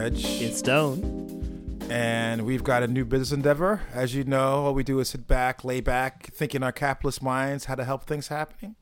Reg. It's Stone. And we've got a new business endeavor. As you know, all we do is sit back, lay back, think in our capitalist minds how to help things happening.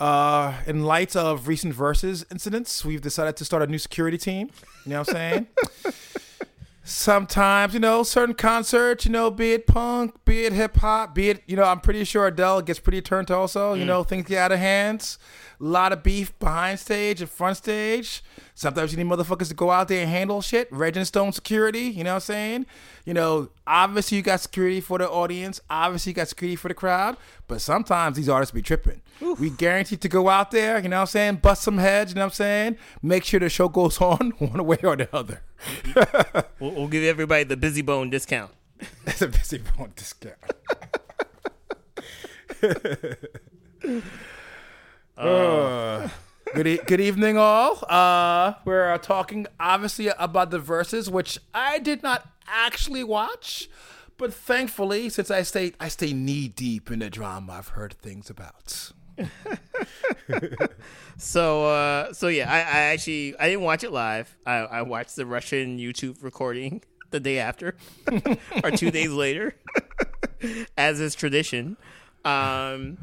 Uh, in light of recent verses incidents, we've decided to start a new security team. You know what I'm saying? Sometimes, you know, certain concerts, you know, be it punk, be it hip hop, be it, you know, I'm pretty sure Adele gets pretty turned also. You know, things get out of hands. A lot of beef behind stage and front stage. Sometimes you need motherfuckers to go out there and handle shit. Reg and Stone security, you know what I'm saying? You know, obviously you got security for the audience. Obviously you got security for the crowd. But sometimes these artists be tripping. We guaranteed to go out there, you know what I'm saying? Bust some heads, you know what I'm saying? Make sure the show goes on one way or the other. We'll, we'll give everybody the Bizzy Bone discount. It's a Bizzy Bone discount. Uh, good, e- good evening, all. Uh, we're uh, talking obviously about the verses, which I did not actually watch, but thankfully, since I stay I stay knee deep in the drama, I've heard things about. So, uh, so yeah, I, I actually I didn't watch it live. I, I watched the Russian YouTube recording the day after, or two days later, as is tradition. Um,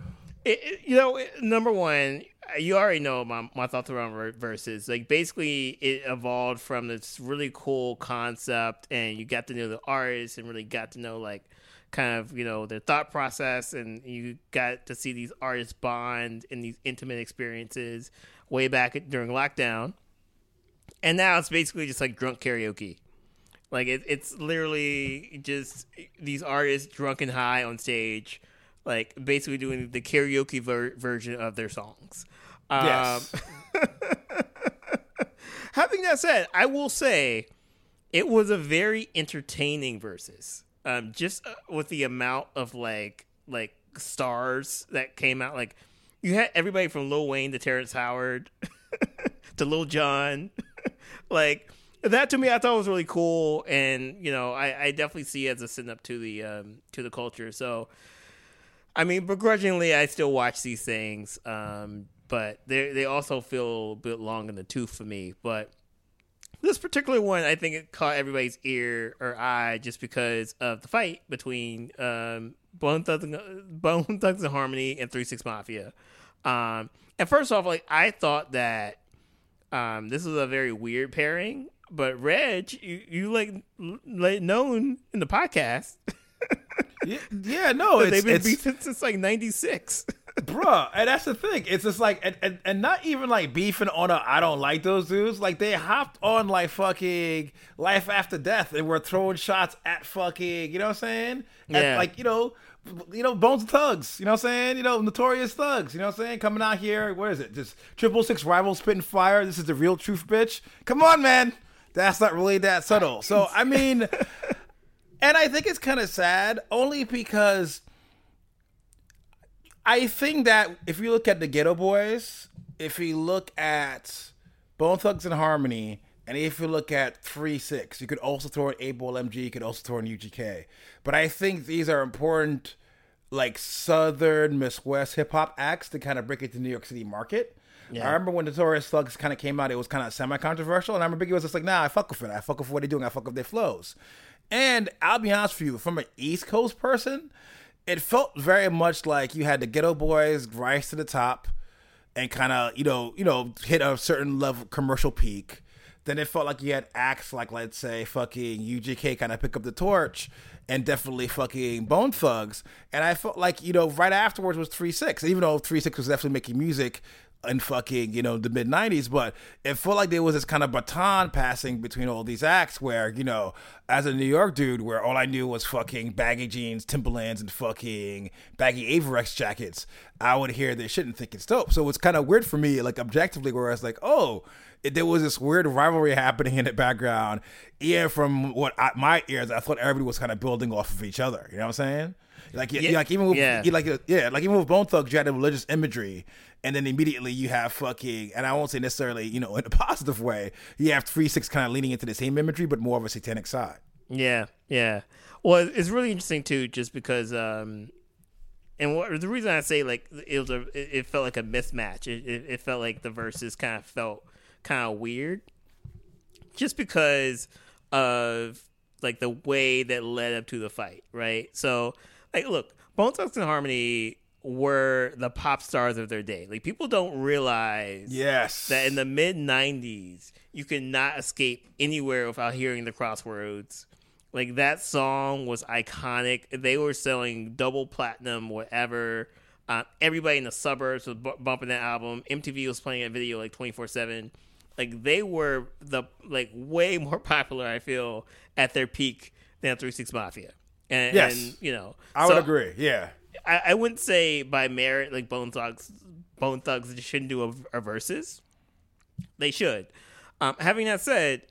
it, you know, number one, uh, you already know my, my thoughts around ver- verses. Like, basically, it evolved from this really cool concept, and you got to know the artists and really got to know like kind of you know their thought process, and you got to see these artists bond in these intimate experiences way back during lockdown. And now it's basically just like drunk karaoke. Like it, it's literally just these artists drunk and high on stage, like basically doing the karaoke ver- version of their songs. Um, Yes. having that said, I will say it was a very entertaining versus. Um, just uh, with the amount of like like stars that came out, like you had everybody from Lil Wayne to Terrence Howard to Lil Jon, like that to me I thought was really cool, and you know I, I definitely see it as a send up to the um, to the culture. So I mean, begrudgingly, I still watch these things, um, but they they also feel a bit long in the tooth for me. But this particular one, I think it caught everybody's ear or eye just because of the fight between um, Bone Thugs, and- Bone Thugs and Harmony and Three Six Mafia. Um, and first off, like I thought that um, this was a very weird pairing, but Reg, you, you like like known in the podcast yeah, yeah, no, it's, they've been it's beefing since like '96. bruh, and that's the thing. It's just like, and, and, and not even like beefing on a I don't like those dudes. Like they hopped on like fucking life after death and were throwing shots at fucking, you know what I'm saying? At, Yeah. like you know, you know, Bones of Thugs. You know what I'm saying? You know, notorious thugs. You know what I'm saying? Coming out here, where is it? Just triple six rivals spitting fire. This is the real truth, bitch. Come on, man. That's not really that subtle. So I mean, and I think it's kind of sad only because. I think that if you look at the Geto Boys, if you look at Bone Thugs and Harmony, and if you look at Three Six, you could also throw in Eight Ball MG, you could also throw in UGK. But I think these are important, like Southern Miss West hip hop acts to kind of break into the New York City market. I remember when Notorious Thugs kind of came out, it was kind of semi controversial, and I remember Biggie was just like, "Nah, I fuck with it. I fuck with what they're doing. I fuck with their flows." And I'll be honest with you, from an East Coast person, it felt very much like you had the Geto Boys rise to the top and kind of you know you know hit a certain level commercial peak. Then it felt like you had acts like let's say fucking UGK kind of pick up the torch and definitely fucking Bone Thugs. And I felt like you know right afterwards was Three Six, even though Three Six was definitely making music in fucking you know the mid 90s but it felt like there was this kind of baton passing between all these acts where you know as a new york dude where all i knew was fucking baggy jeans timberlands and fucking baggy Avirex jackets i would hear this shit and think it's dope. So it's kind of weird for me like objectively where i was like oh it, there was this weird rivalry happening in the background yeah from what I, my ears i thought everybody was kind of building off of each other you know what i'm saying like, yeah, Yeah, like even with yeah. like yeah, like even with Bone Thugs, you had the religious imagery, and then immediately you have fucking, and I won't say necessarily you know in a positive way, you have Three Six kind of leaning into the same imagery, but more of a satanic side. Yeah, yeah. Well, it's really interesting too, just because, um, and what the reason I say like it was a, it it felt like a mismatch. It, it, it felt like the verses kind of felt kind of weird. just because of like the way that led up to the fight, right? So, like, look, Bone Thugs and Harmony were the pop stars of their day. Like, people don't realize Yes. that in the mid '90s, you could not escape anywhere without hearing the Crossroads. Like that song was iconic. They were selling double platinum, whatever. Uh, everybody in the suburbs was bu- bumping that album. MTV was playing a video like twenty four seven. Like they were the like way more popular. I feel at their peak than Three Six Mafia. And, Yes. and you know, I would agree. Yeah. I, I wouldn't say by merit like Bone Thugs Bone Thugs shouldn't do a, a verses. They should. Um, having that said,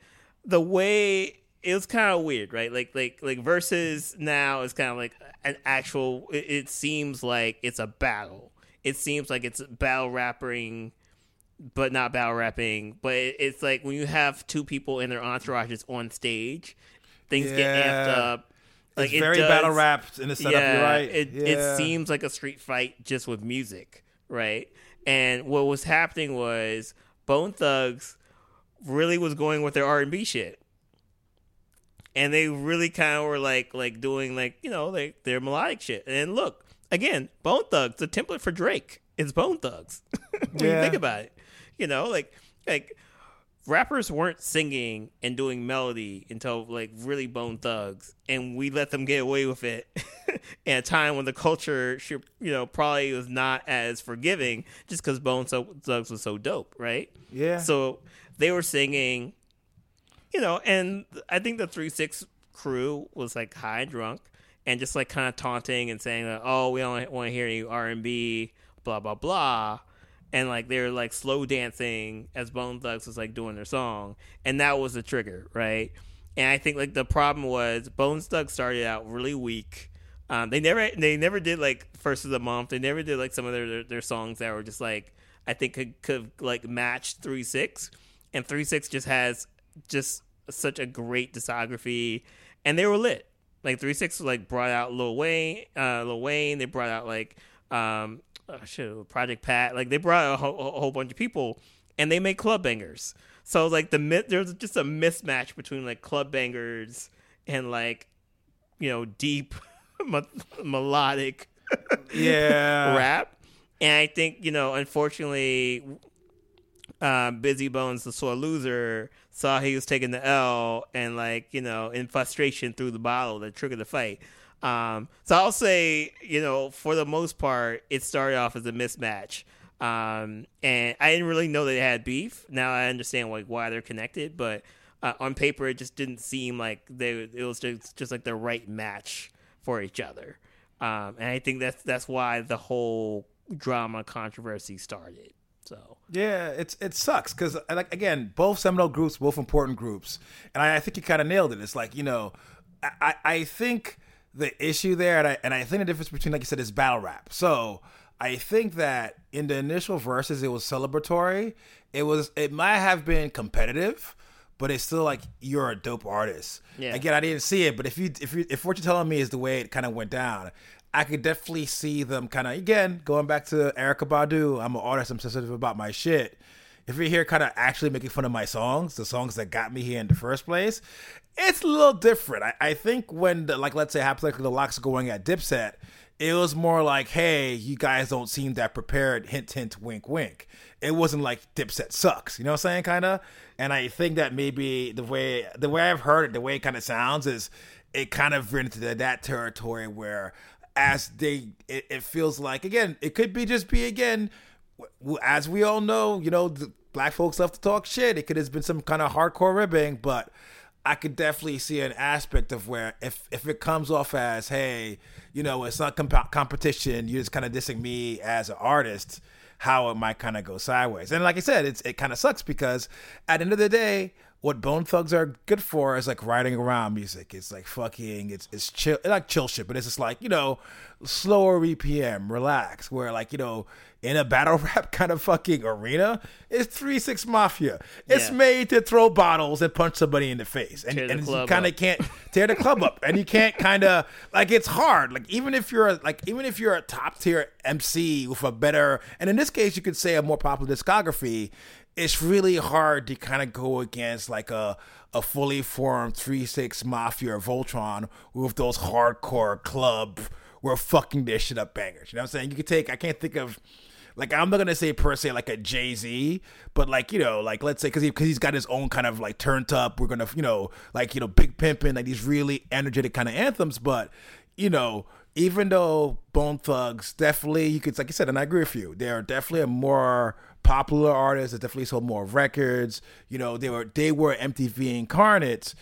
the way it was kind of weird, right? Like like like versus now is kind of like an actual. It, it seems like it's a battle. It seems like it's battle rapping, but not battle rapping. But it, it's like when you have two people and their entourages on stage, things get amped up. Like it's very does- battle rapped in the setup. yeah, you're right. It yeah. it seems like a street fight just with music, right? And what was happening was Bone Thugs really was going with their R and B shit, and they really kind of were like like doing like you know like their melodic shit. And look again, Bone Thugs, the template for Drake is Bone Thugs. when you Yeah. think about it, you know like like rappers weren't singing and doing melody until like really Bone Thugs, and we let them get away with it in a time when the culture should, you know, probably was not as forgiving just because Bone Thugs was so dope, right? Yeah. So they were singing, you know, and I think the Three Six crew was like high and drunk and just like kind of taunting and saying, like, "Oh, we don't want to hear any R and B, blah blah blah." And like they were like slow dancing as Bone Thugs was like doing their song, and that was the trigger, right? And I think like the problem was Bone Thugs started out really weak. Um, they never they never did like first of the month. They never did like some of their their, their songs that were just like I think could could like match three six, and three six just has just such a great discography, and they were lit. Like three six like brought out Lil Wayne, uh, Lil Wayne. They brought out like um, oh, shit, Project Pat. Like they brought a whole, a whole bunch of people, and they made club bangers. So like the mi- there's just a mismatch between like club bangers and like you know deep me- melodic yeah. rap. And I think, you know, unfortunately, um, Bizzy Bones, the sore loser, saw he was taking the L and, like, you know, in frustration threw the bottle that triggered the fight. Um, so I'll say, you know, for the most part, it started off as a mismatch. Um, and I didn't really know they had beef. Now I understand like why they're connected, but uh, on paper it just didn't seem like they it was just just like the right match for each other. Um, and I think that's that's why the whole drama controversy started. So Yeah, it's it sucks because like again, both seminal groups, both important groups, and I, I think you kind of nailed it. It's like you know, I, I I think the issue there, and I and I think the difference between like you said is battle rap. So I think that in the initial verses, it was celebratory. It was it might have been competitive, but it's still like you're a dope artist. Yeah. Again, I didn't see it, but if you if you if what you're telling me is the way it kind of went down, I could definitely see them kind of again going back to Erykah Badu. I'm an artist. I'm sensitive about my shit. If you're here, kind of actually making fun of my songs, the songs that got me here in the first place, it's a little different. I, I think when the, like let's say hypothetically the LOX going at Dipset, it was more like, hey, you guys don't seem that prepared. Hint, hint, wink, wink. It wasn't like Dipset sucks. You know what I'm saying? Kind of. And I think that maybe the way the way I've heard it, the way it kind of sounds is it kind of went into that territory where as they it, it feels like again it could be just be again as we all know you know black folks love to talk shit. It could have been some kind of hardcore ribbing but i could definitely see an aspect of where if if it comes off as hey you know it's not comp- competition you're just kind of dissing me as an artist how it might kind of go sideways. And like i said it's it kind of sucks because at the end of the day what Bone Thugs are good for is like riding around music. It's like fucking, it's it's chill, it's like chill shit, but it's just like you know, slower BPM, relax. Where like you know, in a battle rap kind of fucking arena, it's three six mafia. It's Yeah. made to throw bottles and punch somebody in the face, and, the and you kind of can't tear the club up, and you can't kind of like it's hard. Like even if you're a, like even if you're a top tier MC with a better, and in this case you could say a more popular discography it's really hard to kind of go against like a a fully formed three six mafia or Voltron with those hardcore club we're fucking this shit up bangers. You know what I'm saying? You could take I can't think of like I'm not gonna say per se like a Jay Z, but like you know, like let's say because he because he's got his own kind of like turned up. We're gonna you know like you know big pimping like these really energetic kind of anthems, but you know even though Bone Thugs definitely you could like I said, and I agree with you, they're definitely a more popular artists that definitely sold more records. You know, they were they were MTV incarnates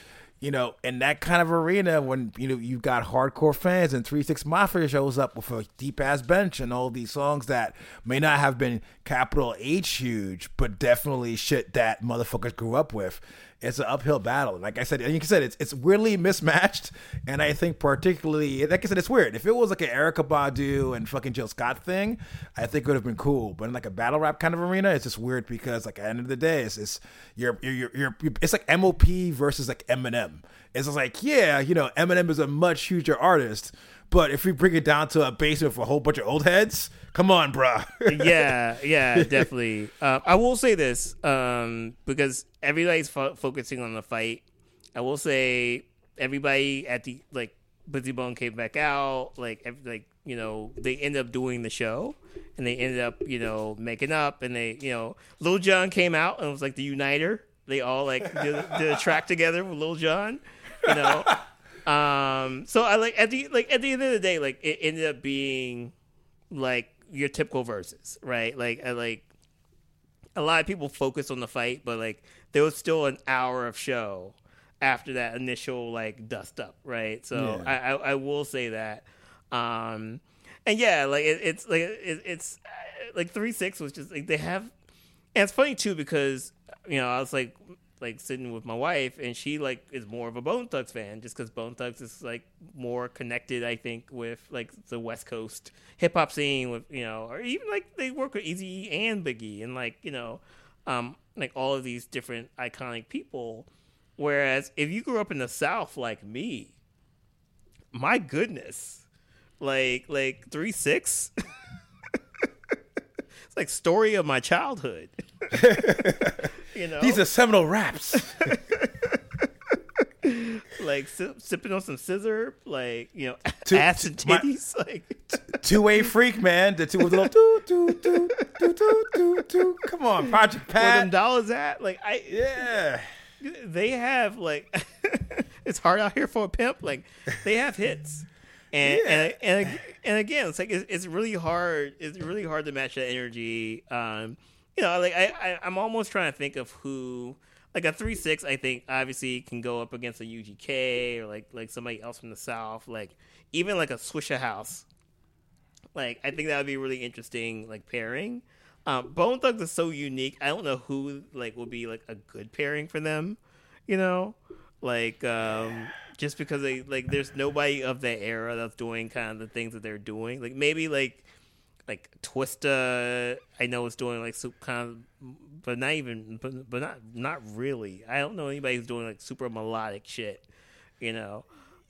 you know, in that kind of arena, when you know you've got hardcore fans and Three Six Mafia shows up with a deep ass bench and all these songs that may not have been capital H huge, but definitely shit that motherfuckers grew up with it's an uphill battle. Like I said, like I said, it's it's weirdly mismatched, and I think particularly, like I said, it's weird. If it was like an Erykah Badu and fucking Jill Scott thing, I think it would have been cool. But in like a battle rap kind of arena, it's just weird because like at the end of the day, it's it's you're you're you're, you're it's like MOP versus like Eminem. It's like yeah, you know, Eminem is a much huger artist, but if we bring it down to a basement for a whole bunch of old heads, come on, bruh. yeah, yeah, definitely. Uh, I will say this um, because everybody's fo- focusing on the fight. I will say everybody at the like Bizzy Bone came back out. Like, every, like you know, they end up doing the show, and they ended up you know making up, and they you know, Lil Jon came out and was like the uniter. They all like did, did a track together with Lil Jon. You know. Um, so I like at the like at the end of the day, like it ended up being like your typical verses, right? Like I like a lot of people focus on the fight, but like there was still an hour of show after that initial like dust up, right? So Yeah. I, I I will say that. Um, and yeah, like it, it's like it, it's uh, like three six was just like they have, and it's funny too because you know I was like like sitting with my wife and she like is more of a Bone Thugs fan just because Bone Thugs is like more connected I think with like the West Coast hip hop scene with you know or even like they work with Eazy and Biggie and like you know um like all of these different iconic people. Whereas if you grew up in the South like me, my goodness, like like three six. it's like story of my childhood. you know, These are seminal raps. like si- sipping on some scissor, like you know, Two- ass and my- titties. like Two way freak, man. The two little doo doo doo doo doo doo doo. Come on, Project where them Pat. dollars at? Like I, Yeah. they have like it's hard out here for a pimp. Like they have hits, and and, and and again, it's like it's, it's really hard. It's really hard to match that energy. Um, you know, like I, I I'm almost trying to think of who. Like a three six, I think obviously can go up against a UGK or like like somebody else from the south, like even like a Swishahouse. Like I think that would be really interesting like pairing. Um, Bone Thugs is so unique. I don't know who like will be like a good pairing for them. You know, like um, just because they like there's nobody of that era that's doing kind of the things that they're doing. Like maybe like like Twista. I know is doing like super kind of, but not even, but, but not not really. I don't know anybody who's doing like super melodic shit. You know.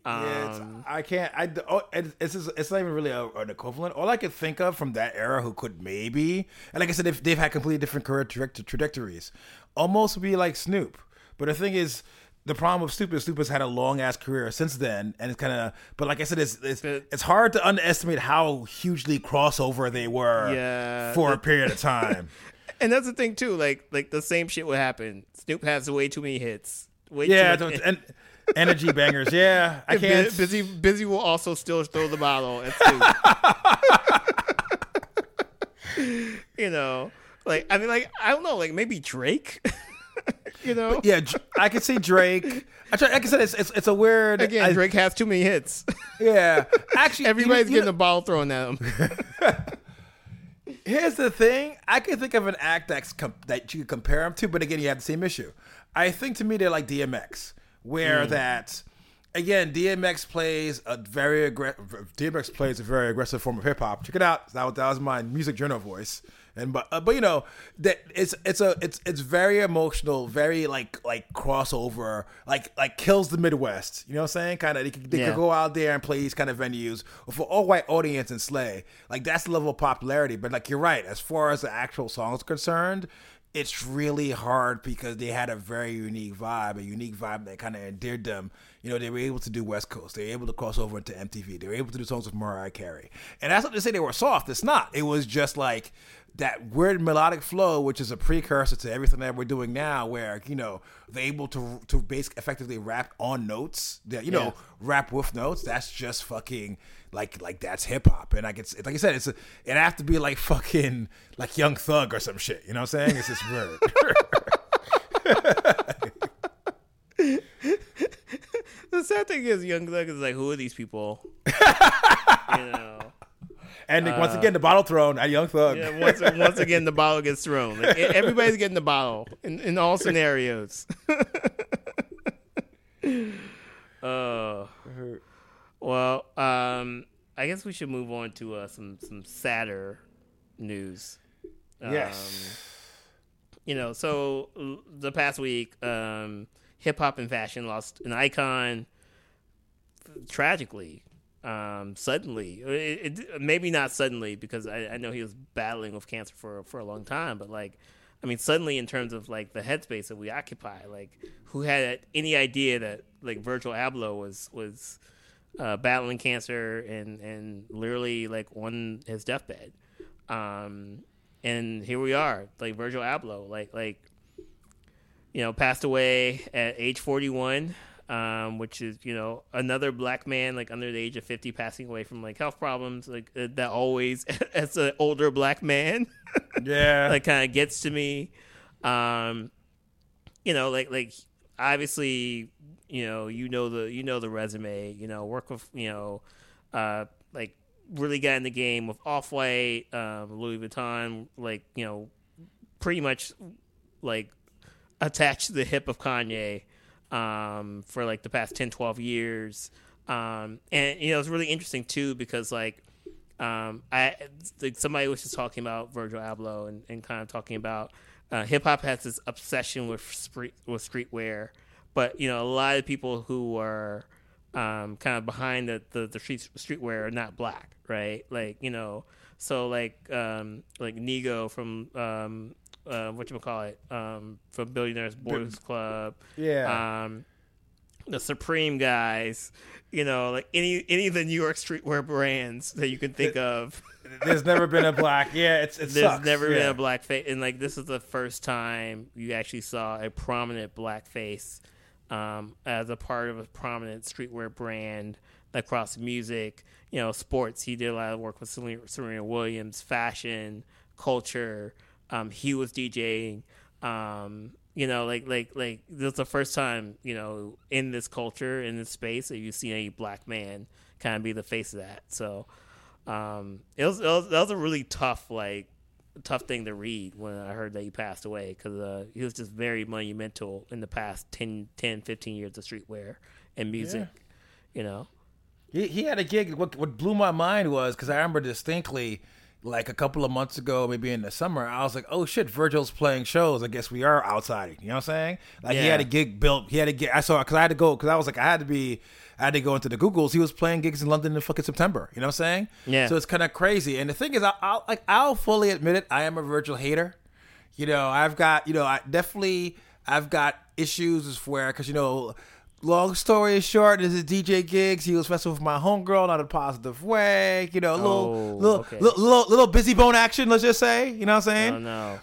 Yeah, Um, I can't. I oh, it's just, it's not even really a, an equivalent. All I could think of from that era who could maybe, and like I said, if they've had completely different career traje- trajectories, almost be like Snoop. But the thing is, the problem with Snoop is Snoop has had a long ass career since then, and it's kind of. But like I said, it's it's, it's hard to underestimate how hugely crossover they were Yeah, for a period of time. and that's the thing too. Like like the same shit would happen. Snoop has way too many hits. Way yeah, too much- and energy bangers. Yeah, I can't. Bizzy Bizzy will also still throw the bottle at Snoop. you know, like I mean, like I don't know, like maybe Drake. you know, Yeah, I could see Drake. I try, like I said, it's it's, it's a weird. again, I- Drake has too many hits. Yeah, actually, Everybody's you know- getting a ball thrown at him. Here's the thing: I can think of an act that's com- that you could compare him to, but again, you have the same issue. I think to me they're like DMX, where mm. that again DMX plays a very aggressive. DMX plays a very aggressive form of hip hop. Check it out. That was, that was my music journal voice. And but uh, but you know that it's it's a it's it's very emotional, very like like crossover, like like kills the Midwest. You know what I'm saying? Kind of they, could, they Yeah. could go out there and play these kind of venues for all white audience and slay. Like that's the level of popularity. But like you're right, as far as the actual song is concerned, it's really hard because they had a very unique vibe, a unique vibe that kind of endeared them. You know, they were able to do West Coast. They were able to cross over into MTV. They were able to do songs with Mariah Carey. And that's not to say they were soft. It's not. It was just like that weird melodic flow, which is a precursor to everything that we're doing now, where you know they're able to to basically effectively rap on notes. That you know Yeah. rap with notes. That's just fucking like like that's hip hop. And like it's like I said, it's a, it have to be like fucking like Young Thug or some shit. You know what I'm saying? It's just weird. The sad thing is, Young Thug is like, who are these people? you know. And once again, the bottle thrown at Young Thug. Yeah, once, once again, the bottle gets thrown. Like, everybody's getting the bottle in, in all scenarios. uh, well, um, I guess we should move on to uh, some some sadder news. Yes. You know, so the past week, um, hip hop and fashion lost an icon tragically, um, suddenly. It, it, maybe not suddenly because I, I know he was battling with cancer for for a long time, but like, I mean, suddenly in terms of like the headspace that we occupy, like, who had any idea that like Virgil Abloh was was uh, battling cancer and and literally like on his deathbed, um, and here we are, like Virgil Abloh, like like you know, passed away at age 41, um, which is, you know, another black man, like under the age of 50, passing away from like health problems, like uh, that always, as an older black man, Yeah. like kind of gets to me. Um, you know, like, like obviously, you know, you know the, you know, the resume, you know, work with, you know, uh, like really got in the game with Off White, um, Louis Vuitton, like, you know, pretty much like attached to the hip of Kanye um, for like the past 10, 12 years. Um, and, you know, it's really interesting too because like, um, I like somebody was just talking about Virgil Abloh and, and kind of talking about uh, hip hop has this obsession with with streetwear, but you know a lot of people who are um, kind of behind the the, the street streetwear are not black, right? Like you know, so like um, like Nigo from um, uh, what you call it um, from Billionaires Boys Club, yeah. um, the Supreme guys, you know, like any any of the New York streetwear brands that you can think of. There's never been a black. Yeah, it's it There's sucks. never been a black face, and like this is the first time you actually saw a prominent black face um, as a part of a prominent streetwear brand across music, you know, sports. He did a lot of work with Serena, Serena Williams, fashion, culture. Um, he was DJing. Um, you know, like like like this is the first time you know in this culture in this space that you've seen a black man kind of be the face of that. So um, it was, it was that was a really tough like tough thing to read when I heard that he passed away because uh, he was just very monumental in the past 10, 10 15 years of streetwear and music. You know, He, he had a gig. What, what blew my mind was because I remember distinctly, like a couple of months ago, maybe in the summer, I was like, "Oh shit, Virgil's playing shows. I guess we are outside." You know what I'm saying? Like he had a gig built. He had a gig. I saw because I had to go because I was like, I had to be. I had to go into the Googles. He was playing gigs in London in fucking September. You know what I'm saying? Yeah. So it's kind of crazy. And the thing is, I, I'll like I'll fully admit it. I am a Virgil hater. You know, I've got you know, I definitely I've got issues where because you know. Long story short, this is DJ gigs. He was messing with my homegirl, not a positive way. You know, a little, Oh, little, okay. little, little, little Bizzy Bone action. Let's just say, you know what I'm saying? oh no,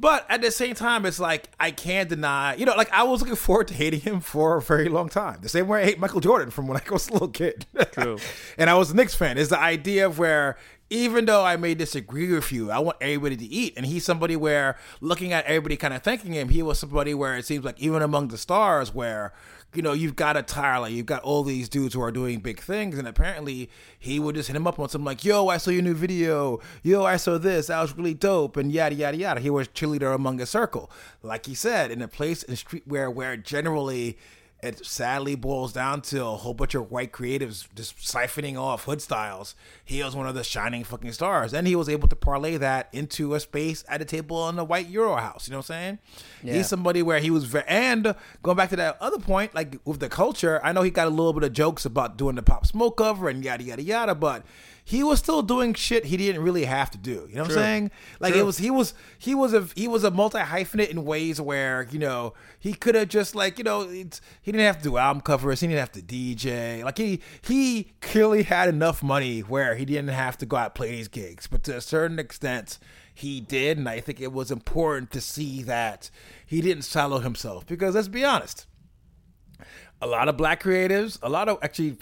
But at the same time, it's like I can't deny. You know, like I was looking forward to hating him for a very long time. The same way I hate Michael Jordan from when I was a little kid. True. and I was a Knicks fan. Is the idea of where even though I may disagree with you, I want everybody to eat. And he's somebody where looking at everybody kind of thanking him, he was somebody where it seems like even among the stars where you know, you've got a Tyler, you've got all these dudes who are doing big things, and apparently he would just hit him up on something like, "Yo, I saw your new video. Yo, I saw this. That was really dope." And yada yada yada. He was cheerleader among a circle, like he said, in a place in streetwear where generally it sadly boils down to a whole bunch of white creatives just siphoning off hood styles. He was one of the shining fucking stars, and he was able to parlay that into a space at a table in the white Euro house. You know what I'm saying? Yeah. He's somebody where he was very. And going back to that other point, like with the culture, I know he got a little bit of jokes about doing the Pop Smoke cover and yada yada yada, but he was still doing shit he didn't really have to do. You know what True. I'm saying? Like True. it was he was he was a he was a multi hyphenate in ways where you know he could have just like you know it's, he didn't have to do album covers, he didn't have to DJ. Like he he clearly had enough money where he didn't have to go out and play these gigs, but to a certain extent he did, and I think it was important to see that he didn't silo himself because let's be honest a lot of black creatives, a lot of actually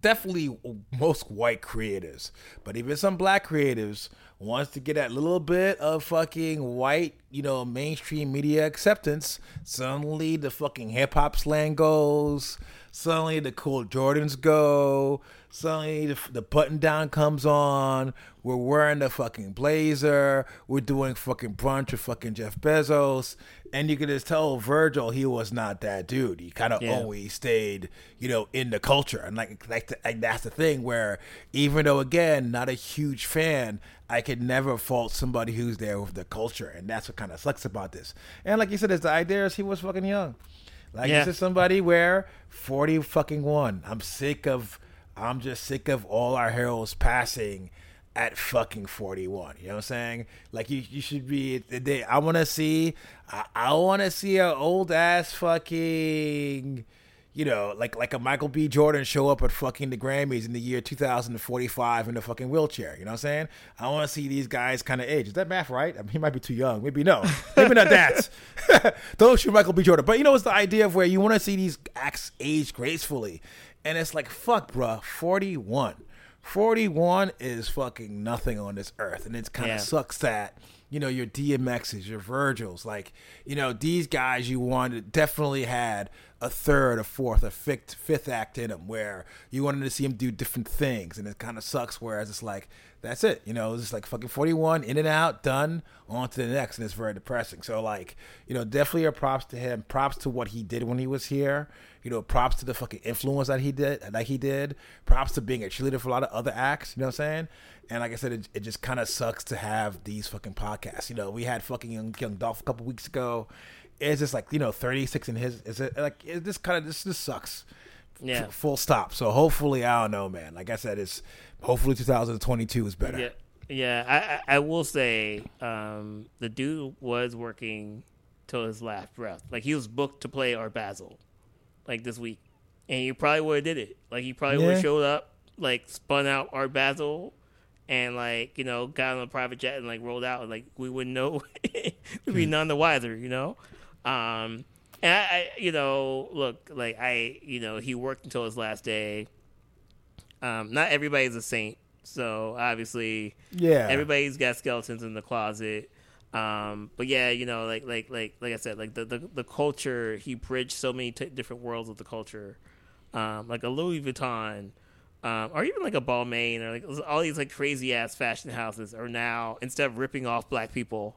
definitely most white creatives, but even some black creatives wants to get that little bit of fucking white, you know, mainstream media acceptance. Suddenly the fucking hip hop slang goes. Suddenly the cool Jordans go. Suddenly the, the button down comes on. We're wearing the fucking blazer. We're doing fucking brunch with fucking Jeff Bezos. And you can just tell Virgil he was not that dude. He kind of Yeah. always stayed, you know, in the culture. And like, like, the, like that's the thing where even though again not a huge fan, I could never fault somebody who's there with the culture, and that's what kind of sucks about this. And like you said, it's the idea is he was fucking young. Like Yeah. this is somebody where forty fucking one. I'm sick of. I'm just sick of all our heroes passing at fucking 41 you know what i'm saying like you, you should be they, i want to see i, I want to see an old ass fucking you know like like a michael b. Jordan show up at fucking the grammys in the year 2045 in a fucking wheelchair you know what i'm saying? I want to see these guys kind of age. Is that math right? I mean, he might be too young. Maybe no. Maybe not that. Don't shoot michael b. Jordan. But you know it's the idea of where you want to see these acts age gracefully. And it's like fuck bruh 41 41 is fucking nothing on this earth. And it kind of Yeah. sucks that you know your DMXs, your Virgils, like you know these guys you wanted definitely had a third, a fourth, a fifth, fifth act in him where you wanted to see him do different things, and it kind of sucks. Whereas it's like that's it, you know, it's just like fucking forty one, in and out, done, on to the next, and it's very depressing. So like you know, definitely a props to him, props to what he did when he was here. You know, props to the fucking influence that he did, that he did. Props to being a cheerleader for a lot of other acts. You know what I'm saying? And like I said, it, it just kind of sucks to have these fucking podcasts. You know, we had fucking Young, Young Dolph a couple weeks ago. It's just like you know, 36 in his. Is it like it just kind of this this sucks. Yeah. F- full stop. So hopefully, I don't know, man. Like I said, it's hopefully 2022 is better. Yeah, yeah. I, I I will say, um, the dude was working till his last breath. Like he was booked to play Art Basel, like this week, and he probably would have did it. Like he probably would have showed up, like spun out Art Basel, and like you know got on a private jet and like rolled out, and like we wouldn't know, we'd be none the wiser, you know. Um, and I, I, you know, look, like I, you know, he worked until his last day. Um, not everybody's a saint, so obviously, Yeah. everybody's got skeletons in the closet. Um, but yeah, you know, like like like like I said, like the the, the culture he bridged so many t- different worlds of the culture, um, like a Louis Vuitton, um, or even like a Balmain, or like all these like crazy ass fashion houses are now instead of ripping off black people,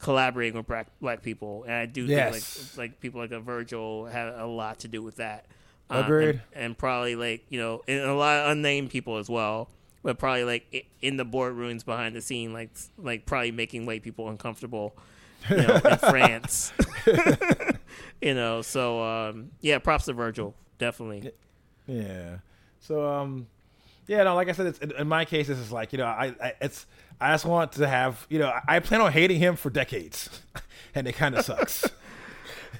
collaborating with black black people, and I do Yes. think like like people like a Virgil had a lot to do with that. Um, Agreed. and, and probably like you know, and a lot of unnamed people as well but probably like in the boardrooms behind the scene, like like probably making white people uncomfortable, you know, in France. you know, so um, yeah, props to Virgil, definitely. Yeah. So um, yeah, no, like I said, it's in, my case, this is like you know, I, I it's I just want to have you know, I, plan on hating him for decades, and it kind of sucks.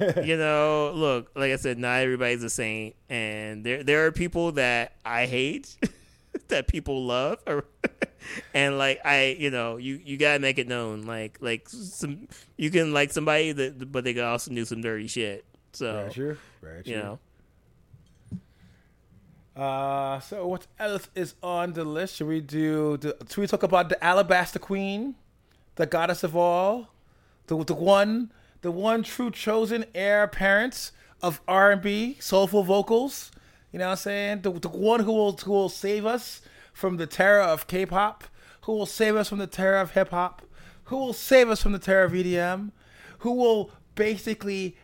you know, look, like I said, not everybody's the same, and there there are people that I hate. that people love and like i you know you you gotta make it known like like some you can like somebody that but they can also do some dirty shit so Very true. True. you know Uh, so what else is on the list? Should we do? The, should we talk about the Alabaster Queen, the goddess of all, the the one, the one true chosen heir apparent of R and B soulful vocals? You know what I'm saying? The, the one who will who will save us from the terror of K-pop, who will save us from the terror of hip hop, who will save us from the terror of EDM, who will basically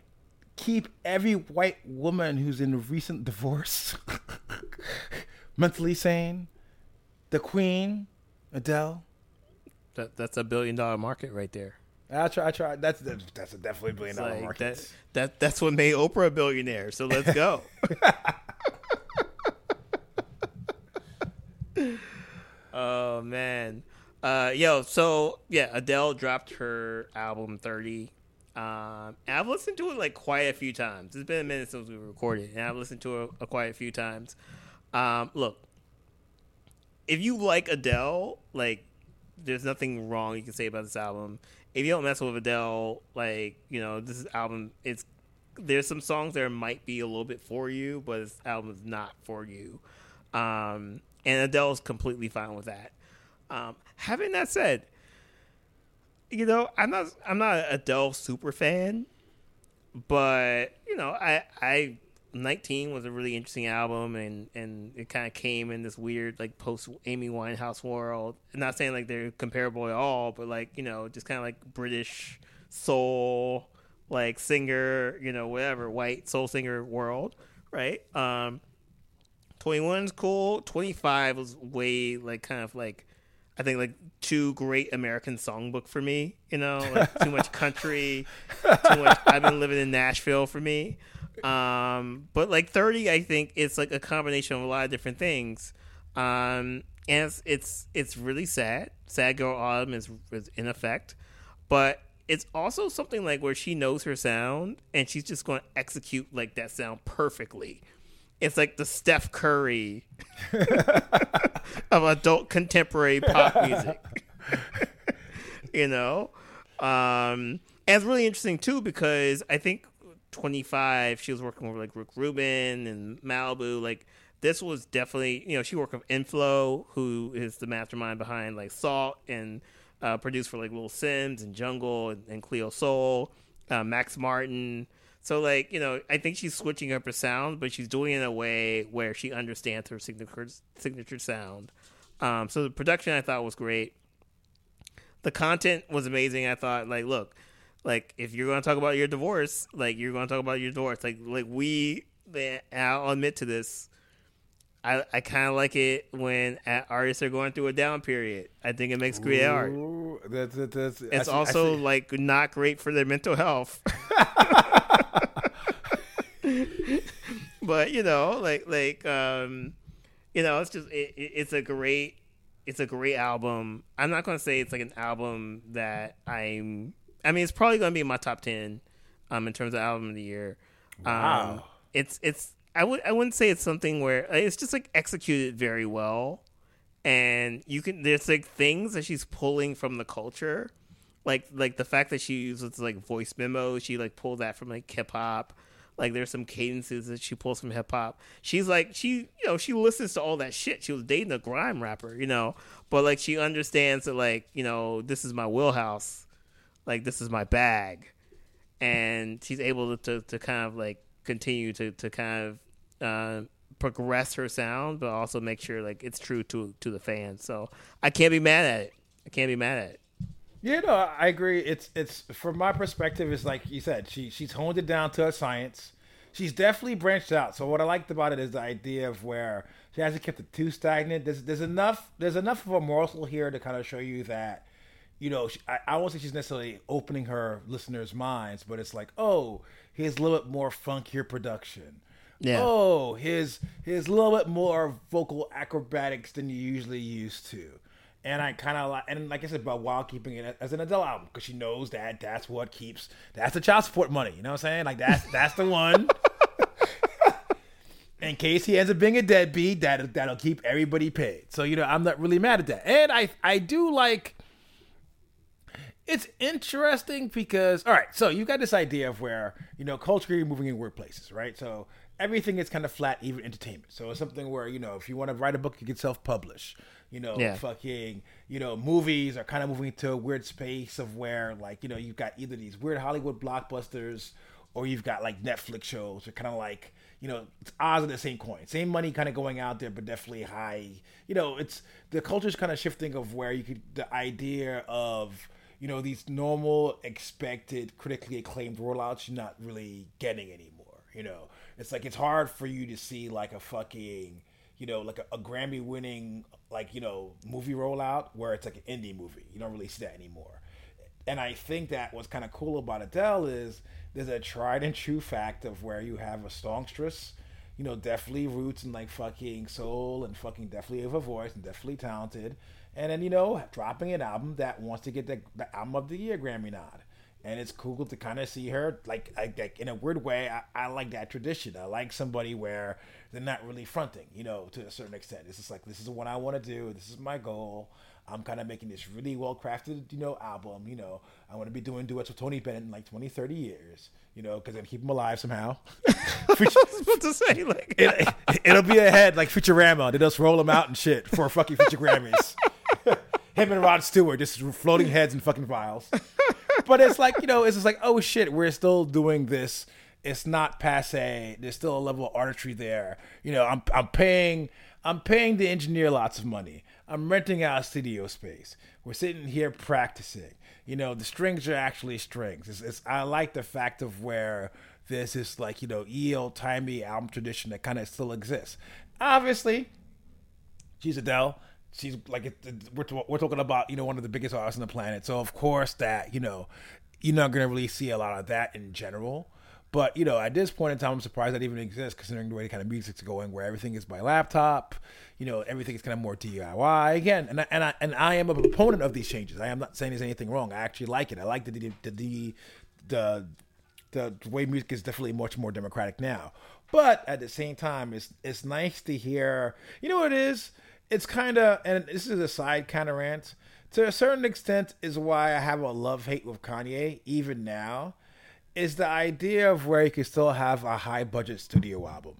keep every white woman who's in a recent divorce mentally sane. The Queen, Adele. That that's a billion dollar market right there. I try. I try. That's that's a definitely billion dollar like market. that, that that's what made Oprah a billionaire. So let's go. oh man. Uh, yo, so yeah, Adele dropped her album Thirty. Um, and I've listened to it like quite a few times. It's been a minute since we recorded, and I've listened to it a, quite a few times. Um, look, if you like Adele, like, there's nothing wrong you can say about this album. If you don't mess with Adele, like, you know, this album, it's there's some songs there might be a little bit for you, but this album is not for you. Um, and Adele's completely fine with that. Um, having that said, you know, I'm not I'm not an Adele super fan, but you know, I I 19 was a really interesting album and and it kind of came in this weird like post Amy Winehouse world. I'm not saying like they're comparable at all, but like, you know, just kind of like British soul like singer, you know, whatever, white soul singer world, right? Um 21's cool. 25 was way like kind of like I think like too great American songbook for me, you know, like too much country, too much I've been living in Nashville for me. Um, but like 30 I think it's like a combination of a lot of different things. Um, and it's it's, it's really sad. Sad Girl Autumn is, is in effect, but it's also something like where she knows her sound and she's just going to execute like that sound perfectly it's like the Steph Curry adult contemporary pop music. you know? Um, and it's really interesting too because I think 25, she was working with like Rick Rubin and Malibu. Like, this was definitely, you know, she worked with Inflo, who is the mastermind behind like SAULT and uh, produced for like Little Simz and Jungle and, and Cleo Sol, uh, Max Martin. So like you know, I think she's switching up her sound, but she's doing it in a way where she understands her signature signature sound. Um, so the production I thought was great. The content was amazing. I thought like, look, like if you're going to talk about your divorce, like you're going to talk about your divorce, like like we, I'll admit to this. I, I kind of like it when artists are going through a down period. I think it makes great art. That's, that's, that's, it's also like not great for their mental health. but you know, like like um, you know, it's just it, it's a great it's a great album. I'm not gonna say it's like an album that I'm. I mean, it's probably gonna be in my top ten, um, in terms of album of the year. Wow. Um, it's it's I would I wouldn't say it's something where it's just like executed very well, and you can there's like things that she's pulling from the culture, like like the fact that she uses like voice memos. She like pulled that from like hip hop. Like there's some cadences that she pulls from hip hop. She's like she you know she listens to all that shit. She was dating a grime rapper, you know, but like she understands that like you know this is my wheelhouse, like this is my bag, and she's able to to, to kind of like continue to to kind of uh, progress her sound, but also make sure like it's true to to the fans. So I can't be mad at it. I can't be mad at it. Yeah, no, I agree. It's it's from my perspective, it's like you said, she she's honed it down to a science. She's definitely branched out. So what I liked about it is the idea of where she hasn't kept it too stagnant. There's there's enough there's enough of a morsel here to kind of show you that, you know, she, I, I won't say she's necessarily opening her listeners' minds, but it's like, oh, here's a little bit more funkier production. Yeah. Oh, his his a little bit more vocal acrobatics than you usually used to and I kind of like, and like I said, but while keeping it as an Adele album, because she knows that that's what keeps, that's the child support money. You know what I'm saying? Like that's that's the one. In case he ends up being a deadbeat, that that'll keep everybody paid. So you know, I'm not really mad at that, and I I do like. It's interesting because all right, so you got this idea of where you know culture moving in workplaces, right? So everything is kind of flat, even entertainment. So it's something where you know if you want to write a book, you can self-publish you know, yeah. fucking, you know, movies are kind of moving to a weird space of where, like, you know, you've got either these weird Hollywood blockbusters or you've got like Netflix shows are kind of like, you know, it's odds of the same coin. Same money kind of going out there, but definitely high. You know, it's the culture's kind of shifting of where you could, the idea of, you know, these normal, expected, critically acclaimed rollouts you're not really getting anymore. You know, it's like it's hard for you to see like a fucking, you know, like a, a Grammy winning like you know movie rollout where it's like an indie movie. You don't really see that anymore. And I think that what's kind of cool about Adele is there's a tried and true fact of where you have a songstress, you know, definitely roots and like fucking soul and fucking definitely have a voice and definitely talented. And then, you know, dropping an album that wants to get the, the album of the year Grammy nod. And it's cool to kind of see her like, like in a weird way. I, I like that tradition. I like somebody where they're not really fronting, you know, to a certain extent. It's just like this is what I want to do. This is my goal. I'm kind of making this really well crafted, you know, album. You know, I want to be doing duets with Tony Bennett in like 20, 30 years. You know, because I keep him alive somehow. I was about to say like it, will be ahead like Futurama. They just roll them out and shit for fucking future Grammys. Him and Rod Stewart just floating heads in fucking files. But it's like you know, it's just like oh shit, we're still doing this. It's not passe. There's still a level of artistry there. You know, I'm I'm paying I'm paying the engineer lots of money. I'm renting out studio space. We're sitting here practicing. You know, the strings are actually strings. It's, it's, I like the fact of where this like you know EO timey album tradition that kind of still exists. Obviously, she's Adele. She's like we're we're talking about you know one of the biggest artists on the planet. So of course that you know you're not gonna really see a lot of that in general. But you know, at this point in time, I'm surprised that even exists, considering the way the kind of music's going, where everything is by laptop. You know, everything is kind of more DIY again. And I, and I and I am a proponent of these changes. I am not saying there's anything wrong. I actually like it. I like the the the the, the, the way music is definitely much more democratic now. But at the same time, it's it's nice to hear. You know what it is? It's kind of, and this is a side kind of rant. To a certain extent, is why I have a love hate with Kanye even now is the idea of where you can still have a high budget studio album.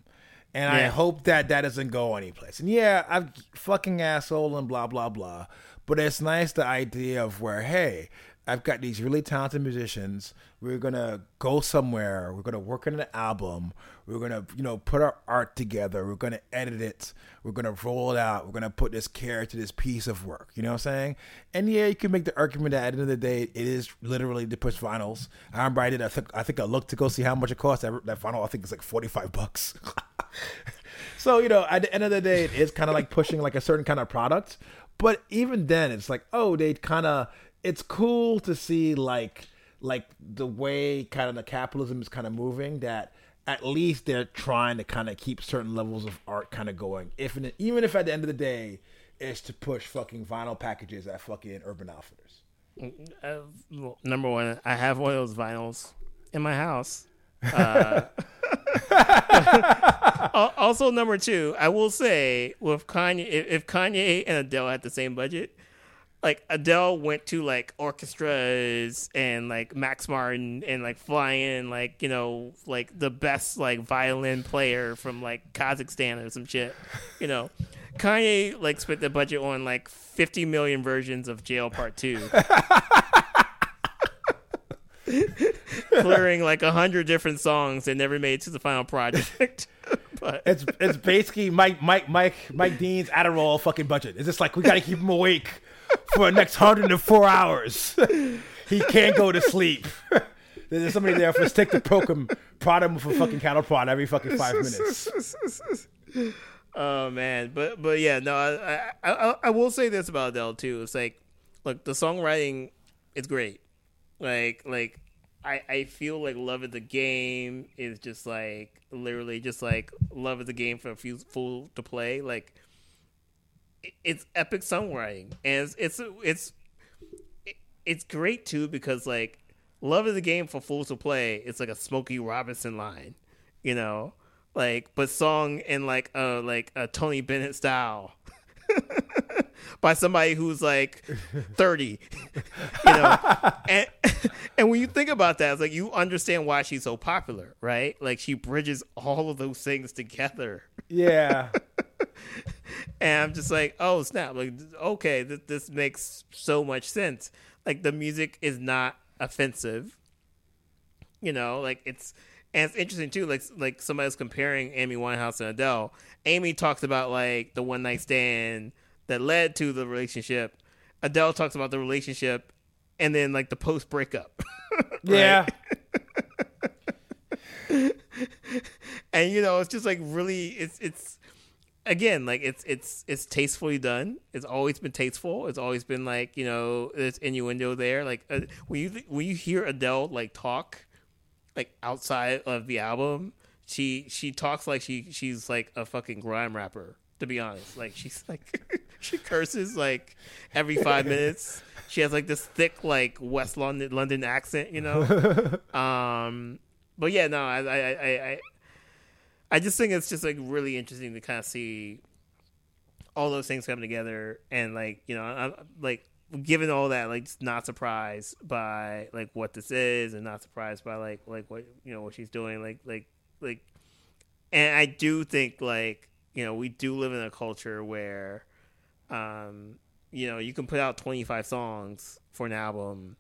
And yeah. I hope that that doesn't go anyplace. And yeah, I'm fucking asshole and blah, blah, blah. But it's nice the idea of where, hey, I've got these really talented musicians. We're gonna go somewhere. We're gonna work on an album. We're gonna, you know, put our art together. We're gonna edit it. We're gonna roll it out. We're gonna put this character, this piece of work. You know what I'm saying? And yeah, you can make the argument that at the end of the day, it is literally to push vinyls. I remember I did. I think I think I looked to go see how much it cost. That, that vinyl I think is like 45 bucks. so you know, at the end of the day, it is kind of like pushing like a certain kind of product. But even then, it's like, oh, they kind of it's cool to see like like the way kind of the capitalism is kind of moving that at least they're trying to kind of keep certain levels of art kind of going. If even if at the end of the day it's to push fucking vinyl packages at fucking urban outfitters. Uh, well, number one i have one of those vinyls in my house. Uh, also number two i will say with kanye if kanye and adele had the same budget like Adele went to like orchestras and like Max Martin and like flying like you know like the best like violin player from like Kazakhstan or some shit, you know. Kanye like spent the budget on like 50 million versions of Jail Part 2. Clearing like a hundred different songs that never made it to the final project. but it's it's basically Mike Mike Mike Mike Dean's Adderall fucking budget. It's just like we gotta keep him awake for the next 104 hours. he can't go to sleep. There's somebody there for stick to poke him, prod him with a fucking cattle prod every fucking five minutes. oh man, but but yeah, no, I, I I will say this about Adele too. It's like, look, the songwriting is great. Like like I, I feel like Love of the Game is just like literally just like Love of the Game for a few full to play. Like it's epic songwriting, and it's it's it's, it's great too because like love of the game for fools to play. It's like a Smokey Robinson line, you know, like but song in like a like a Tony Bennett style. by somebody who's like 30 you know and and when you think about that it's like you understand why she's so popular right like she bridges all of those things together yeah and I'm just like, oh snap! Like, okay, th- this makes so much sense. Like, the music is not offensive. You know, like it's and it's interesting too. Like, like somebody somebody's comparing Amy Winehouse and Adele. Amy talks about like the one night stand that led to the relationship. Adele talks about the relationship and then like the post breakup. yeah. and you know, it's just like really, it's it's again, like it's it's it's tastefully done. It's always been tasteful. It's always been like you know there's innuendo there. Like uh, when you when you hear Adele like talk, like outside of the album, she she talks like she she's like a fucking grime rapper. To be honest, like she's like she curses like every five minutes. She has like this thick like West London London accent, you know. um, but yeah, no, I I I I, I just think it's just like really interesting to kind of see all those things come together and like you know I'm, like given all that like just not surprised by like what this is and not surprised by like like what you know what she's doing like like like and I do think like you know we do live in a culture where um you know you can put out 25 songs for an album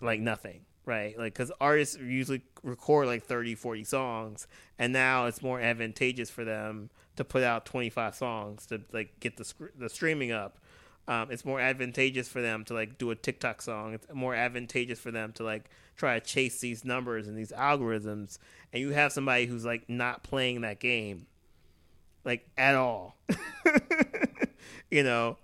like nothing right? Like because artists usually record like 30 40 songs and now it's more advantageous for them to put out 25 songs to like get the the streaming up um, it's more advantageous for them to like do a TikTok song. It's more advantageous for them to like try to chase these numbers and these algorithms. And you have somebody who's like not playing that game, like at all. you know,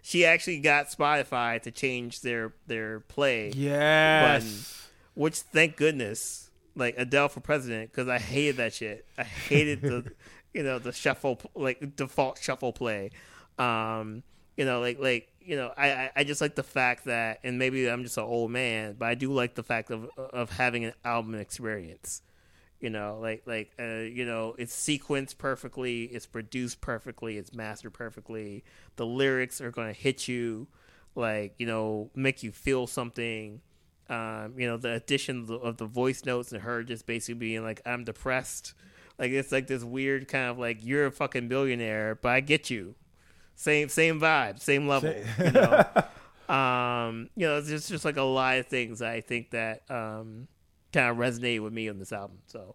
she actually got Spotify to change their their play yes. button, which thank goodness, like Adele for president, because I hated that shit. I hated the, you know, the shuffle like default shuffle play. Um, you know, like like you know, I I just like the fact that, and maybe I'm just an old man, but I do like the fact of of having an album experience. You know, like like uh, you know, it's sequenced perfectly, it's produced perfectly, it's mastered perfectly. The lyrics are going to hit you, like you know, make you feel something. Um, you know, the addition of the, of the voice notes and her just basically being like, "I'm depressed." Like it's like this weird kind of like you're a fucking billionaire, but I get you same same vibe, same level. you know, um, you know, it's just just like a lot of things I think that um, kind of resonate with me on this album. So,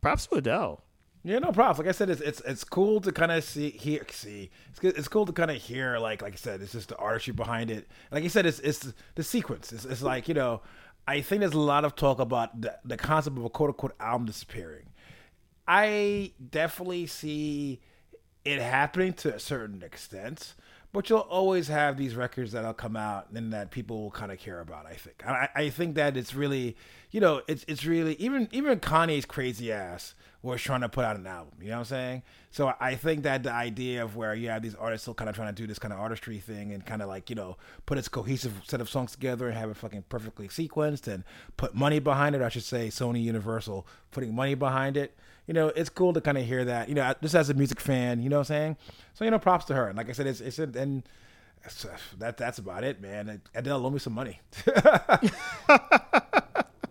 props to Adele. Yeah, no props. Like I said, it's it's it's cool to kind of see hear see. It's it's cool to kind of hear like like I said, it's just the artistry behind it. Like I said, it's it's the sequence. It's, it's like you know, I think there's a lot of talk about the, the concept of a quote unquote album disappearing. I definitely see it happening to a certain extent, but you'll always have these records that'll come out and that people will kind of care about. I think. I, I think that it's really, you know, it's it's really even even Kanye's crazy ass was trying to put out an album. You know what I'm saying? So I think that the idea of where you have these artists still kind of trying to do this kind of artistry thing and kind of like you know put its cohesive set of songs together and have it fucking perfectly sequenced and put money behind it. I should say Sony Universal putting money behind it you know, it's cool to kind of hear that, you know, just as a music fan, you know what I'm saying? So, you know, props to her. And like I said, it's, it's, and uh, that, that's about it, man. Adele, loan me some money.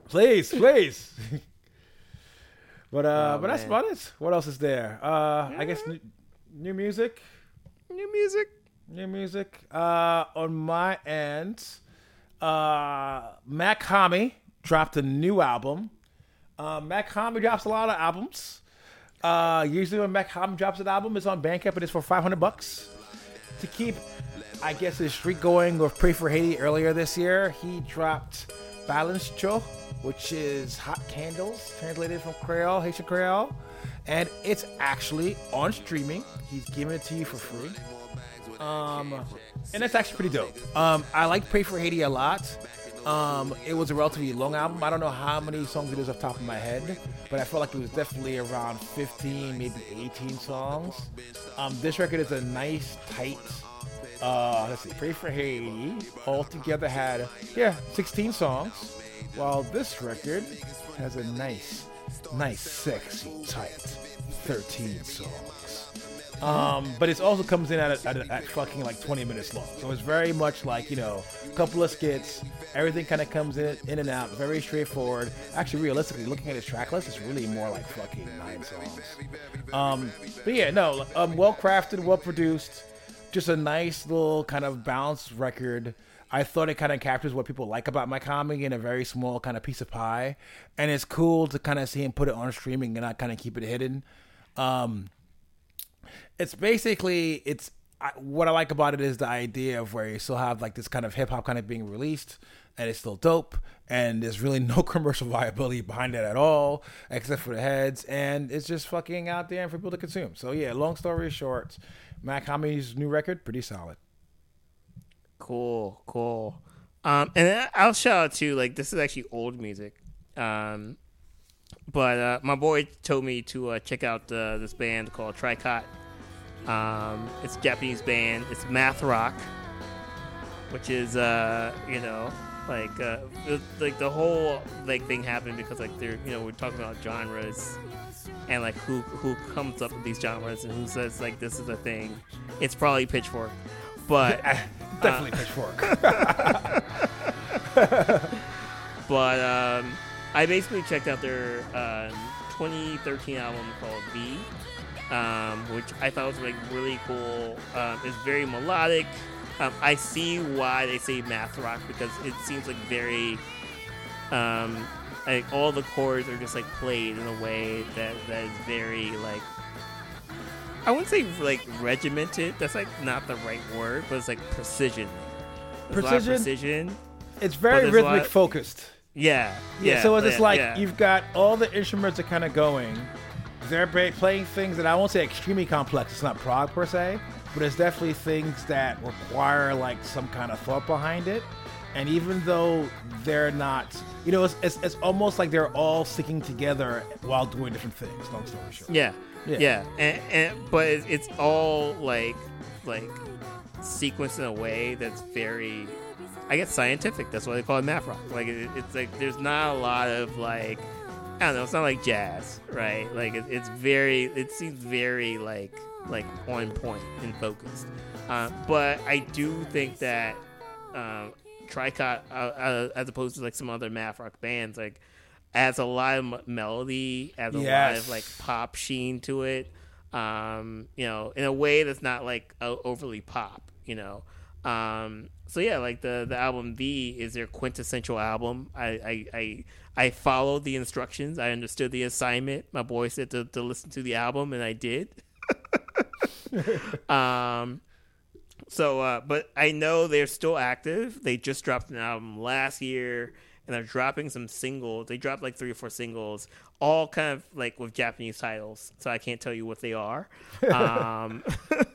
please, please. but, uh, oh, but that's about it. What else is there? Uh, yeah. I guess new, new music. New music. New music. Uh, on my end, uh, Mach-Hommy dropped a new album uh, Mach-Hommy drops a lot of albums. Uh, usually when Mach-Hommy drops an album, it's on Bandcamp and it's for 500 bucks. To keep, I guess, his streak going with Pray for Haiti earlier this year, he dropped Balens Cho, which is Hot Candles, translated from Creole, Haitian Creole. And it's actually on streaming. He's giving it to you for free. Um, and it's actually pretty dope. Um, I like Pray for Haiti a lot. Um, it was a relatively long album. I don't know how many songs it is off top of my head, but I felt like it was definitely around 15, maybe 18 songs. Um, this record is a nice, tight. Uh, let's see, Pray for Haiti altogether had yeah 16 songs, while this record has a nice, nice, sexy, tight 13 songs. Um, but it also comes in at, a, at, a, at, fucking like 20 minutes long. So it's very much like, you know, a couple of skits. Everything kind of comes in, in and out. Very straightforward. Actually, realistically, looking at his track list, it's really more like fucking nine songs. Um, but yeah, no, um, well crafted, well produced. Just a nice little kind of balanced record. I thought it kind of captures what people like about Mach-Hommy in a very small kind of piece of pie. And it's cool to kind of see him put it on streaming and not kind of keep it hidden. Um, it's basically it's I, what I like about it is the idea of where you still have like this kind of hip hop kind of being released and it's still dope and there's really no commercial viability behind it at all except for the heads and it's just fucking out there for people to consume. So yeah, long story short, Mach-Hommy's new record pretty solid. Cool, cool. Um, and I'll shout out to like this is actually old music. Um, but uh, my boy told me to uh, check out uh, this band called Tricot. Um, it's a Japanese band. It's math rock, which is uh, you know like uh, the, like the whole like thing happened because like they're you know we're talking about genres and like who who comes up with these genres and who says like this is a thing. It's probably Pitchfork, but Definitely Pitchfork. but um, I basically checked out their uh, 2013 album called V, um, which I thought was like really cool. Um, it's very melodic. Um, I see why they say math rock because it seems like very, um, like all the chords are just like played in a way that that is very like. I wouldn't say like regimented. That's like not the right word, but it's like precision. There's a lot of Precision? precision. it's very rhythmic focused. Yeah, yeah. so it's yeah, like yeah. you've got all the instruments are kind of going. They're playing things that I won't say extremely complex. It's not prog per se, but it's definitely things that require like some kind of thought behind it. And even though they're not, you know, it's, it's, it's almost like they're all sticking together while doing different things. Long story short. Yeah, Yeah. yeah, And, and but it's, all like like sequenced in a way that's very, I guess, scientific. That's why they call it math rock. Like it, it's like there's not a lot of like I don't know. It's not like jazz, right? Like it, it's very. It seems very like like on point and focused. Uh, but I do think that um, Tricot, uh, uh, as opposed to like some other math rock bands, like adds a lot of melody, adds a lot Yes. of like pop sheen to it. Um, you know, in a way that's not like overly pop. You know, um, so yeah, like the the album V is their quintessential album. I I I, I followed the instructions. I understood the assignment. My boy said to, to listen to the album, and I did. um, so, uh, but I know they're still active. They just dropped an album last year, and they're dropping some singles. They dropped like three or four singles, all kind of like with Japanese titles. So I can't tell you what they are. Um,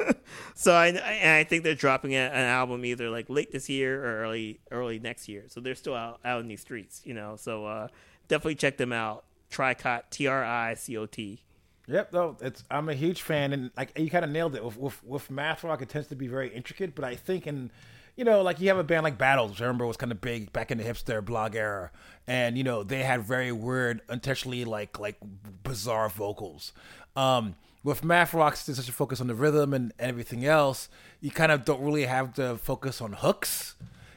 so I, and I think they're dropping an album either like late this year or early early next year. So they're still out, out in these streets, you know. So uh, definitely check them out. Tricot, T R I C O T. Yep, though it's I'm a huge fan, and like you kind of nailed it with, with with math rock. It tends to be very intricate, but I think in you know like you have a band like Battles, which I remember was kind of big back in the hipster blog era, and you know they had very weird, intentionally like like bizarre vocals. Um, with math rock, there's such a focus on the rhythm and, and everything else. You kind of don't really have to focus on hooks,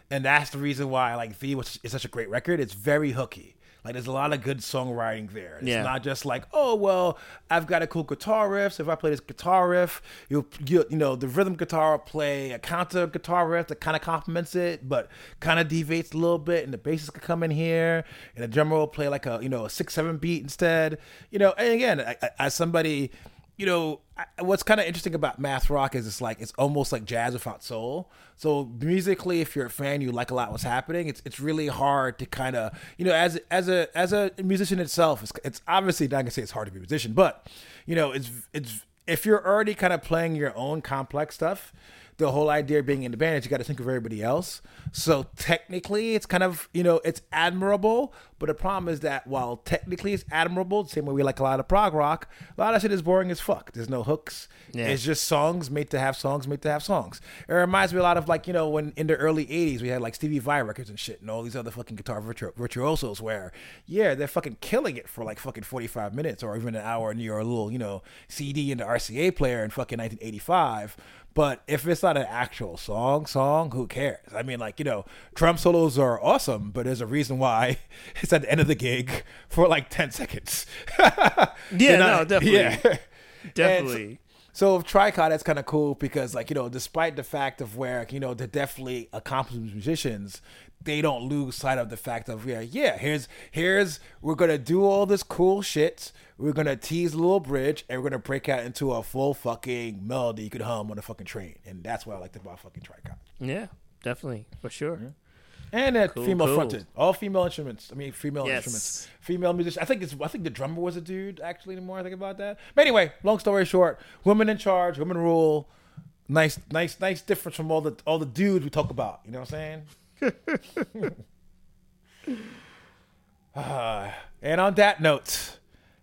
and that's the reason why like V was is such a great record. It's very hooky. Like there's a lot of good songwriting there. It's Yeah. not just like, oh well, I've got a cool guitar riff. So if I play this guitar riff, you'll you, you know the rhythm guitar will play a counter guitar riff that kind of complements it, but kind of deviates a little bit, and the bassist could come in here, and the drummer will play like a you know a six seven beat instead. You know, and again, as somebody you know, I- what's kind of interesting about math rock is it's like it's almost like jazz without soul. So musically, if you're a fan, you like a lot what's happening. It's it's really hard to kind of you know as as a as a musician itself, it's it's obviously not gonna say it's hard to be a musician, but you know it's it's if you're already kind of playing your own complex stuff. The whole idea of being in the band is you got to think of everybody else. So technically, it's kind of you know it's admirable, but the problem is that while technically it's admirable, the same way we like a lot of prog rock, a lot of shit is boring as fuck. There's no hooks. Yeah. It's just songs made to have songs made to have songs. It reminds me a lot of like you know when in the early '80s we had like Stevie Vai records and shit, and all these other fucking guitar virtu- virtuosos where yeah they're fucking killing it for like fucking 45 minutes or even an hour in your little you know CD in the RCA player in fucking 1985. But if it's not an actual song, song, who cares? I mean, like you know, drum solos are awesome, but there's a reason why it's at the end of the gig for like 10 seconds. Yeah, They're no, definitely. Yeah. Definitely. So, so with Tricot, that's kind of cool because, like, you know, despite the fact of where, you know, they're definitely accomplished musicians, they don't lose sight of the fact of, yeah, yeah, here's, here's, we're going to do all this cool shit. We're going to tease a little bridge and we're going to break out into a full fucking melody you could hum on a fucking train. And that's what I liked about fucking Tricot. Yeah, definitely for sure. And that Cool, female cool. fronted, all female instruments. I mean, female Yes. instruments, female musicians. I think it's. I think the drummer was a dude. Actually, the more I think about that. But anyway, long story short, women in charge, women rule. Nice, nice, nice difference from all the all the dudes we talk about. You know what I'm saying? Ah, and on that note,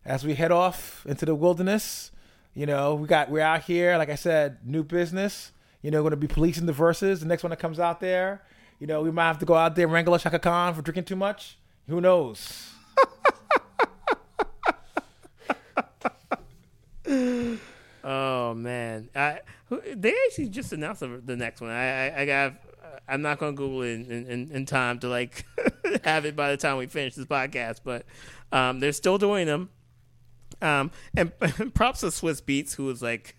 as we head off into the wilderness. You know, we got we're out here. Like I said, new business. You know, going to be policing the Verzuz. The next one that comes out there. You know, we might have to go out there and wrangle a Chaka Khan for drinking too much. Who knows? Oh man, I they actually just announced the, next one. I I, I got. I'm not gonna Google it in, in, in time to like have it by the time we finish this podcast, but um, they're still doing them. Um, and props to Swizz Beatz, who was like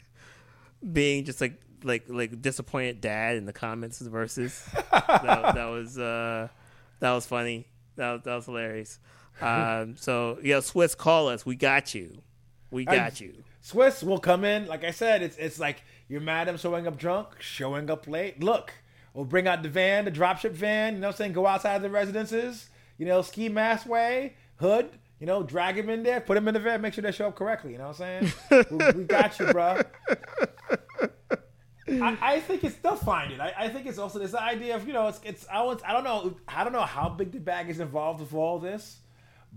being just like like like disappointed dad in the comments Verzuz. that, that was uh, that was funny. That was, that was hilarious. Um, so yeah, Swizz, call us. We got you. We got you. Swizz will come in. Like I said, it's it's like you're mad I'm showing up drunk, showing up late. Look, we'll bring out the van, the dropship van. You know what I'm saying? Go outside the residences. You know, ski mask way, hood. You know, drag him in there, put him in the van, make sure they show up correctly. You know what I'm saying? we, we got you, bro. I, I think it's they'll find it. I, I think it's also this idea of you know it's it's I was I don't know I don't know how big the bag is involved with all this,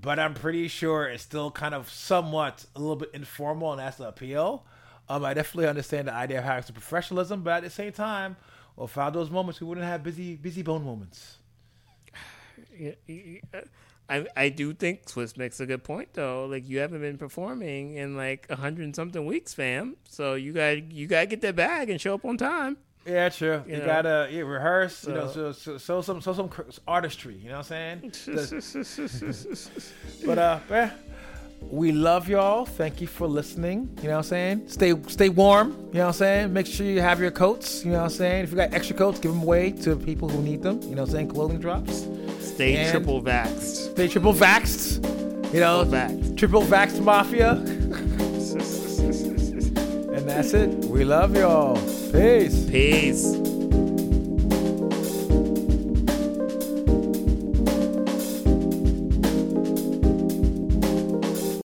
but I'm pretty sure it's still kind of somewhat a little bit informal and that's the appeal. Um, I definitely understand the idea of having some professionalism, but at the same time, without those moments, we wouldn't have Bizzy Bizzy Bone moments. Yeah, I I do think Swizz makes a good point though. Like you haven't been performing in like a hundred and something weeks, fam. So you got you gotta get that bag and show up on time. Yeah, true. You, know? gotta yeah, rehearse. you know, So- so, so, so some so some artistry. You know what I'm saying? But uh, eh, we love y'all. Thank you for listening. You know what I'm saying? Stay stay warm. You know what I'm saying? Make sure you have your coats. You know what I'm saying? If you got extra coats, give them away to people who need them. You know what I'm saying? Clothing drops. Stay And- triple vaxxed. Stay triple vaxxed. You know, Triple vaxxed. triple vaxxed mafia. And that's it. We love y'all. Peace. Peace.